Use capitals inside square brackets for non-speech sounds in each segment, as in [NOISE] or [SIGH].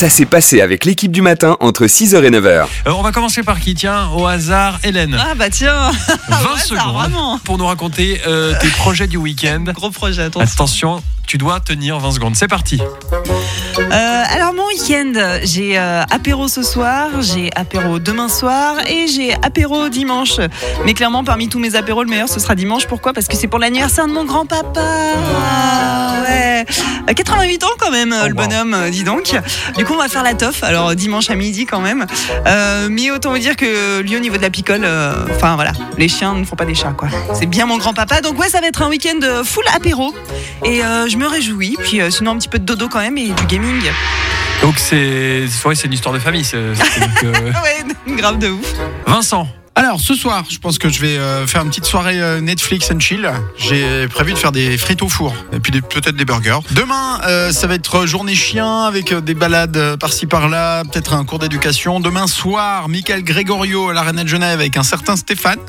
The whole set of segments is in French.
Ça s'est passé avec l'équipe du matin entre 6h et 9h. Euh, on va commencer par qui Tiens, au hasard, Hélène. Ah bah tiens 20 ouais, ça, secondes vraiment. pour nous raconter euh, tes projets du week-end. [LAUGHS] Gros projet, attention. Attention, tu dois tenir 20 secondes. C'est parti. Euh, alors mon week-end, j'ai euh, apéro ce soir, j'ai apéro demain soir et j'ai apéro dimanche. Mais clairement, parmi tous mes apéros, le meilleur ce sera dimanche. Pourquoi? Parce que c'est pour l'anniversaire de mon grand-papa. Ah, ouais. Euh, 88 ans quand même, euh, Oh, le wow. bonhomme, euh, dis donc. Du coup, on va faire la toffe. Alors dimanche à midi quand même. Euh, mais autant vous dire que lui, au niveau de la picole, euh, enfin voilà, les chiens ne font pas des chats quoi. C'est bien mon grand-papa. Donc ouais, ça va être un week-end full apéro. Et euh, je me réjouis. Puis sinon un petit peu de dodo quand même et du gaming. Donc c'est ouais, c'est une histoire de famille. c'est- [LAUGHS] Ouais, [LAUGHS] grave de ouf. Vincent. Alors ce soir, je pense que je vais euh, faire une petite soirée euh, Netflix and chill. J'ai prévu de faire des frites au four et puis peut-être des burgers. Demain, euh, ça va être journée chien avec des balades par-ci par-là, peut-être un cours d'éducation. Demain soir, Michael Gregorio à l'Arena de Genève avec un certain Stéphane.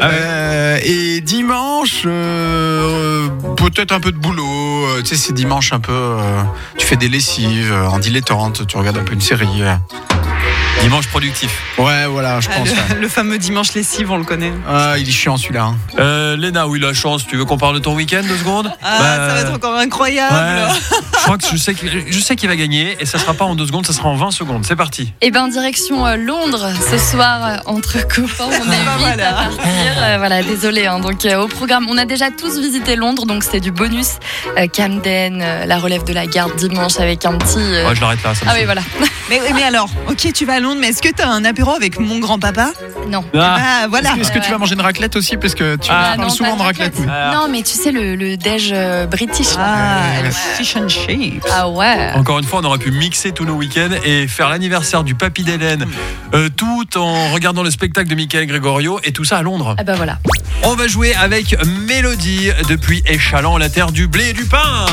Ah ouais. Et dimanche, peut-être un peu de boulot. Tu sais, c'est dimanche un peu. tu fais des lessives en dilettante, tu regardes un peu une série. Dimanche productif. Ouais, voilà, je Ah, pense. ouais. [LAUGHS] le, fameux dimanche lessive, on le connaît. Ah, il est chiant celui-là. hein. Euh, Léna, oui, la chance. Tu veux qu'on parle de ton week-end deux secondes Ah, Bah, ça va être encore incroyable. Ouais. je crois que je sais qu'il je sais qu'il va gagner et ça sera pas en deux secondes, ça sera en 20 secondes. C'est parti. Et ben direction euh, Londres ce soir euh, entre copains. On est bah vite voilà. à partir. Euh, voilà, désolé. hein. donc euh, au programme, on a déjà tous visité Londres, donc c'était du bonus. Euh, Camden, euh, la relève de la garde dimanche avec un petit. euh, Ouais, je l'arrête là. ça me Ah oui, voilà. Mais, mais alors, ok, tu vas à Londres, mais est-ce que tu as un apéro avec mon grand-papa Non. Ah. Ah, voilà. Est-ce que tu vas manger une raclette aussi Parce que tu Ah, parles non, souvent pas de raclette. oui. Ah. Non, mais tu sais, le, le déj euh, british. Ah, le fish and chips. Ah ouais. Encore une fois, on aurait pu mixer tous nos week-ends et faire l'anniversaire du papy d'Hélène, euh, tout en regardant le spectacle de Michael Gregorio et tout ça à Londres. Ah bah voilà. On va jouer avec Mélodie depuis Échalant, la terre du blé et du pain.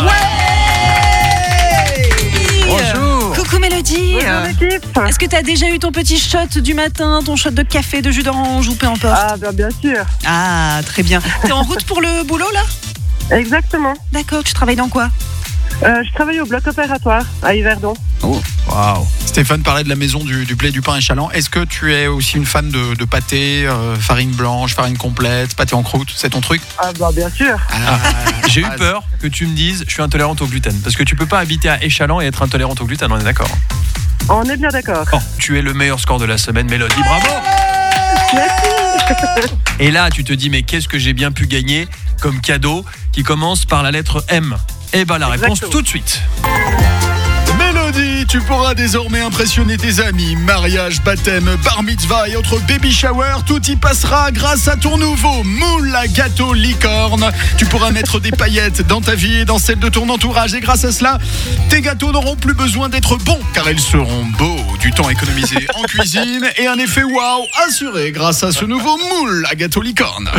Est-ce que tu as déjà eu ton petit shot du matin, ton shot de café, de jus d'orange ou peu importe? Ah, bah, bien sûr. Ah, très bien. T'es en route pour le boulot là? Exactement. D'accord, tu travailles dans quoi? Euh, je travaille au bloc opératoire à Yverdon. Waouh. Stéphane parlait de la maison du, du blé, du pain et chaland. Est-ce que tu es aussi une fan de, de pâté, euh, farine blanche, farine complète, pâté en croûte? C'est ton truc? Ah, bah, bien sûr. Ah, J'ai eu ah, peur que tu me dises je suis intolérante au gluten. Parce que tu peux pas habiter à Échalant et être intolérante au gluten, on est d'accord. On est bien d'accord. Tu es le meilleur score de la semaine, Mélodie, bravo Et là, tu te dis, mais qu'est-ce que j'ai bien pu gagner comme cadeau qui commence par la lettre M Eh ben, la réponse Exactement. tout de suite. Tu pourras désormais impressionner tes amis. Mariage, baptême, bar mitzvah et autres baby shower, tout y passera grâce à ton nouveau moule à gâteau licorne. Tu pourras mettre des paillettes dans ta vie et dans celle de ton entourage. Et grâce à cela, tes gâteaux n'auront plus besoin d'être bons car ils seront beaux. Du temps économisé en [LAUGHS] cuisine et un effet waouh assuré grâce à ce nouveau moule à gâteau licorne.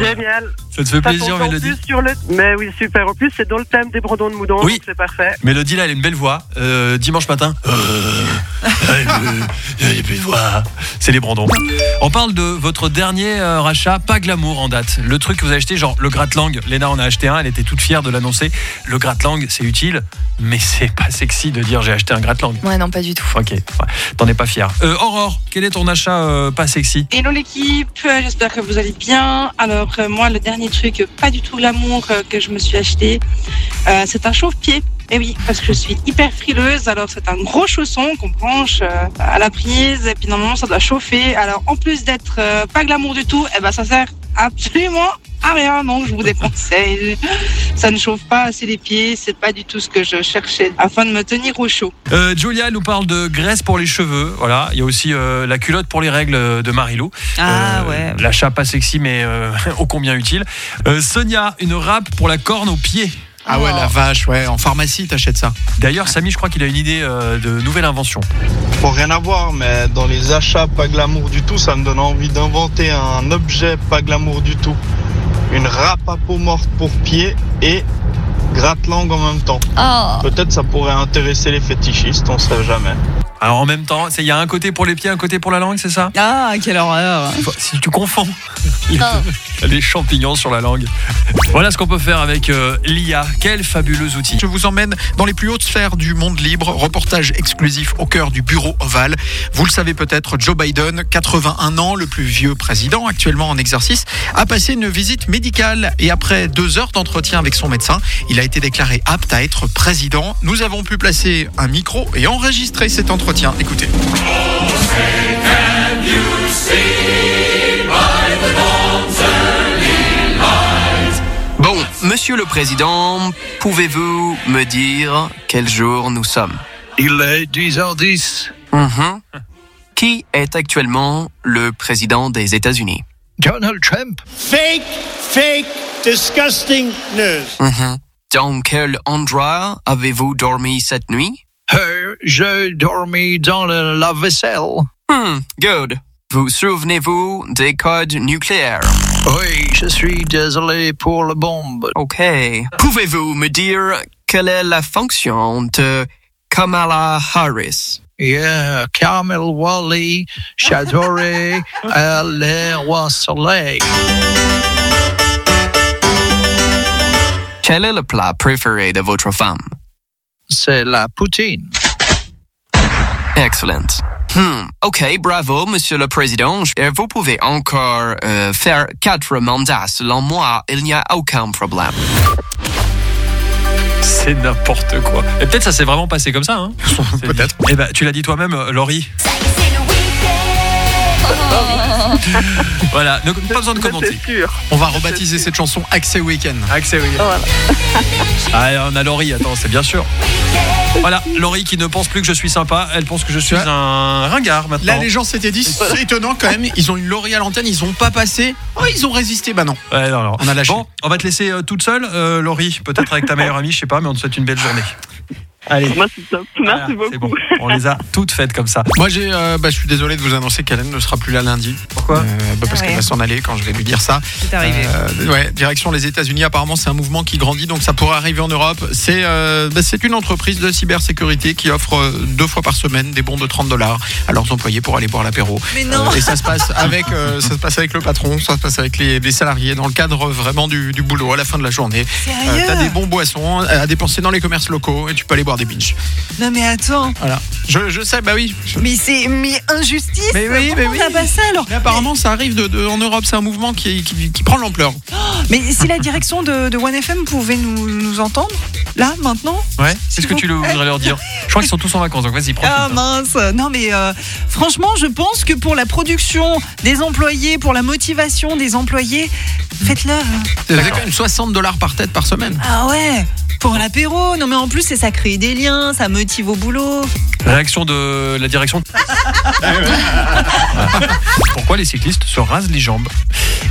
Génial. Ça te fait Ça plaisir, Mélodie plus sur le... Mais oui, super. En plus, c'est dans le thème des brandons de moudon, Oui. c'est parfait. Mélodie, là, elle a une belle voix. Euh, dimanche matin. Euh, [LAUGHS] Il n'y a plus de voix. C'est les Brandons. On parle de votre dernier euh, rachat, pas glamour en date. Le truc que vous avez acheté, genre le gratte-langue. Léna en a acheté un, elle était toute fière de l'annoncer. Le gratte-langue, c'est utile, mais c'est pas sexy de dire j'ai acheté un gratte-langue. Ouais, non, pas du tout. Ok, ouais, t'en es pas fier. Euh, Aurore, quel est ton achat euh, pas sexy? Hello l'équipe, euh, j'espère que vous allez bien. Alors euh, moi le dernier truc euh, pas du tout glamour euh, que je me suis acheté, euh, c'est un chauffe-pied. Et oui, parce que je suis hyper frileuse, alors c'est un gros chausson qu'on branche euh, à la prise et puis normalement ça doit chauffer. Alors en plus d'être euh, pas glamour du tout, eh ben ça sert absolument à rien, donc je vous [LAUGHS] déconseille. Ça ne chauffe pas assez les pieds, c'est pas du tout ce que je cherchais afin de me tenir au chaud. Euh, Julia nous parle de graisse pour les cheveux. Voilà, il y a aussi euh, la culotte pour les règles de Marilou. Ah Euh, ouais. L'achat pas sexy, mais euh, [LAUGHS] ô combien utile. Euh, Sonia, une râpe pour la corne aux pieds. Ah ouais, la vache, ouais. En pharmacie, t'achètes ça. D'ailleurs, Samy, je crois qu'il a une idée euh, de nouvelle invention. Faut rien à voir, mais dans les achats pas glamour du tout, ça me donne envie d'inventer un objet pas glamour du tout. Une râpe à peau morte pour pied et gratte-langue en même temps. Oh. Peut-être ça pourrait intéresser les fétichistes, on sait jamais. Alors en même temps, c'est- il y a un côté pour les pieds, un côté pour la langue, c'est ça? Ah, quelle horreur. Si tu confonds [LAUGHS] les, les champignons sur la langue. Voilà ce qu'on peut faire avec euh, l'IA. Quel fabuleux outil. Je vous emmène dans les plus hautes sphères du monde libre. Reportage exclusif au cœur du bureau ovale. Vous le savez peut-être, Joe Biden, 81 ans, le plus vieux président actuellement en exercice, a passé une visite médicale et après deux heures d'entretien avec son médecin, il a été déclaré apte à être président. Nous avons pu placer un micro et enregistrer cet entretien. Écoutez. Bon, Monsieur le Président, pouvez-vous me dire quel jour nous sommes? Il est 10h10. Mhm. Qui est actuellement le président des États-Unis? Donald Trump. Fake, fake, disgusting news. Mhm. Dans quel endroit avez-vous dormi cette nuit? Euh, je dormis dans le lave-vaisselle. Hmm, good. Vous souvenez-vous des codes nucléaires? Oui, je suis désolé pour la bombe. Ok. Pouvez-vous me dire quelle est la fonction de Kamala Harris? Yeah, Carmel Wally, j'adorais [LAUGHS] les rois soleil. Quel est le plat préféré de votre femme? C'est la poutine. Excellent. Hmm, ok, bravo, Monsieur le Président. Et Vous pouvez encore euh, faire quatre mandats. Selon moi, il n'y a aucun problème. C'est n'importe quoi. Et peut-être ça s'est vraiment passé comme ça. Hein [LAUGHS] Peut-être. Eh ben, tu l'as dit toi-même, euh, Laurie. [LAUGHS] voilà, donc, pas besoin de commenter. On va rebaptiser cette chanson Accès Weekend. Accès. Ah, on a Laurie, attends, c'est bien sûr. Voilà, Laurie qui ne pense plus que je suis sympa, elle pense que je suis un ringard maintenant. Là, les gens s'étaient dit, c'est étonnant quand même. Ils ont une Laurie à l'antenne, ils ont pas passé. Oh, ils ont résisté. Bah non. Ouais, non, non. On a lâché. Bon, on va te laisser euh, toute seule, euh, Laurie, peut-être avec ta meilleure amie, je sais pas, mais on te souhaite une belle journée. Allez. Moi, c'est top. Merci Voilà, beaucoup. bon. On les a toutes faites comme ça. Moi, j'ai, euh, bah, je suis désolé de vous annoncer qu'Hélène ne sera plus là lundi. Pourquoi? Euh, bah, Parce Ah ouais. qu'elle va s'en aller quand je vais lui dire ça. C'est arrivé. Euh, ouais, direction les États-Unis. Apparemment, c'est un mouvement qui grandit, donc ça pourrait arriver en Europe. C'est euh, bah, c'est une entreprise de cybersécurité qui offre euh, deux fois par semaine des bons de 30 dollars à leurs employés pour aller boire l'apéro. Mais non. Euh, et ça se passe avec euh, ça se passe avec le patron, ça se passe avec les, les salariés dans le cadre vraiment du, du boulot à la fin de la journée. Sérieux? T'as des bons boissons à dépenser dans les commerces locaux et tu peux aller boire des binges. Non mais attends, Voilà. Je, je sais, bah oui. Je- mais c'est mais injustice. Mais oui, mais oui. pas ça alors Mais apparemment, ça arrive de, de- en Europe. C'est un mouvement qui, qui, qui prend de l'ampleur. Mais si la direction de, de OneFM pouvait nous, nous entendre, là, maintenant Ouais, c'est ce que tu voudrais leur dire? Je crois qu'ils sont tous en vacances, donc vas-y, profite. Ah mince Non mais euh, franchement, je pense que pour la production des employés, pour la motivation des employés, faites-le. C'est quand même 60 dollars par tête par semaine. Ah ouais pour l'apéro, non mais en plus c'est ça crée des liens, ça motive au boulot. Réaction de la direction. [LAUGHS] Pourquoi les cyclistes se rasent les jambes?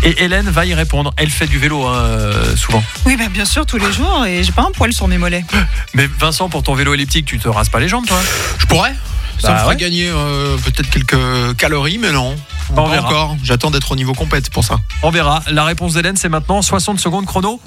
Et Hélène va y répondre. Elle fait du vélo hein, euh, souvent. Oui bah bien sûr tous les jours et j'ai pas un poil sur mes mollets. [LAUGHS] Mais Vincent, pour ton vélo elliptique, tu te rases pas les jambes, toi? Je pourrais. Ça Bah me ferait ouais. gagner euh, peut-être quelques calories, mais non. Bah, on Pas verra. encore. J'attends d'être au niveau compète pour ça. On verra. La réponse d'Hélène, c'est maintenant 60 secondes chrono.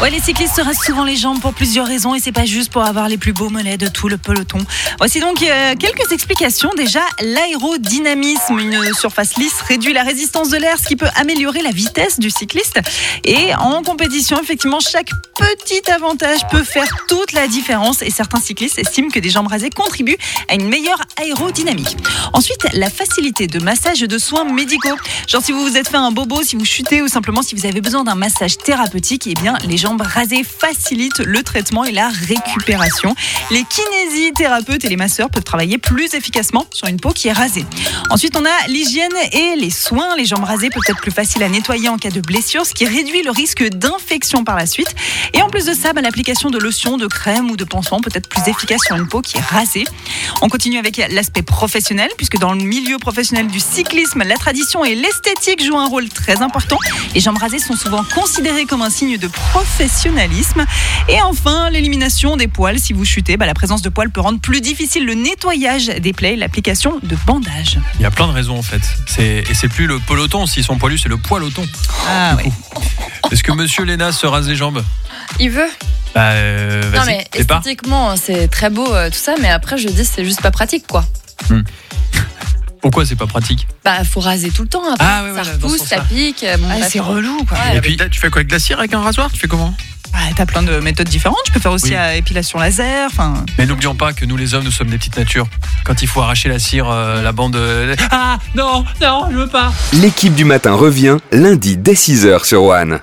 Ouais, les cyclistes se rasent souvent les jambes pour plusieurs raisons et c'est pas juste pour avoir les plus beaux mollets de tout le peloton. Voici donc euh, quelques explications. Déjà, l'aérodynamisme, une surface lisse réduit la résistance de l'air, ce qui peut améliorer la vitesse du cycliste. Et en compétition, effectivement, chaque petit avantage peut faire toute la différence et certains cyclistes estiment que des jambes rasées contribuent à une meilleure aérodynamique. Ensuite, la facilité de massage de soins médicaux. Genre si vous vous êtes fait un bobo, si vous chutez ou simplement si vous avez besoin d'un massage thérapeutique, eh bien les jambes rasées facilitent le traitement et la récupération. Les kinésithérapeutes et les masseurs peuvent travailler plus efficacement sur une peau qui est rasée. Ensuite, on a l'hygiène et les soins. Les jambes rasées peuvent être plus faciles à nettoyer en cas de blessure, ce qui réduit le risque d'infection par la suite. Et en plus de ça, bah, l'application de lotion, de crème ou de pansement peut être plus efficace sur une peau qui est rasée. On continue avec l'aspect professionnel, puisque dans le milieu professionnel du cyclisme, la tradition et l'esthétique jouent un rôle très important. Les jambes rasées sont souvent considérées comme un signe de professionnalisme. Et enfin, l'élimination des poils. Si vous chutez, bah, la présence de poils peut rendre plus difficile le nettoyage des plaies, l'application de bandages. Il y a plein de raisons en fait. C'est- Et c'est plus le peloton, s'ils sont poilus, c'est le poiloton. Ah oui. Est-ce que monsieur Léna se rase les jambes? Il veut. Bah, euh, Non, vas-y, mais esthétiquement, c'est très beau, euh, tout ça, mais après, je dis, c'est juste pas pratique, quoi. Pourquoi c'est pas pratique Bah, faut raser tout le temps après. Ah, ouais, ça dans ce repousse, ça pique. euh, bon, Ah, c'est relou quoi. Ouais. Et puis, tu fais quoi avec de la cire avec un rasoir? Tu fais comment? Ah, T'as plein de méthodes différentes. Tu peux faire aussi Oui. à épilation laser. Enfin, mais n'oublions pas que nous les hommes, nous sommes des petites natures. Quand il faut arracher la cire, euh, la bande. euh, Ah non, non, je veux pas. L'équipe du matin revient lundi dès 6h sur One.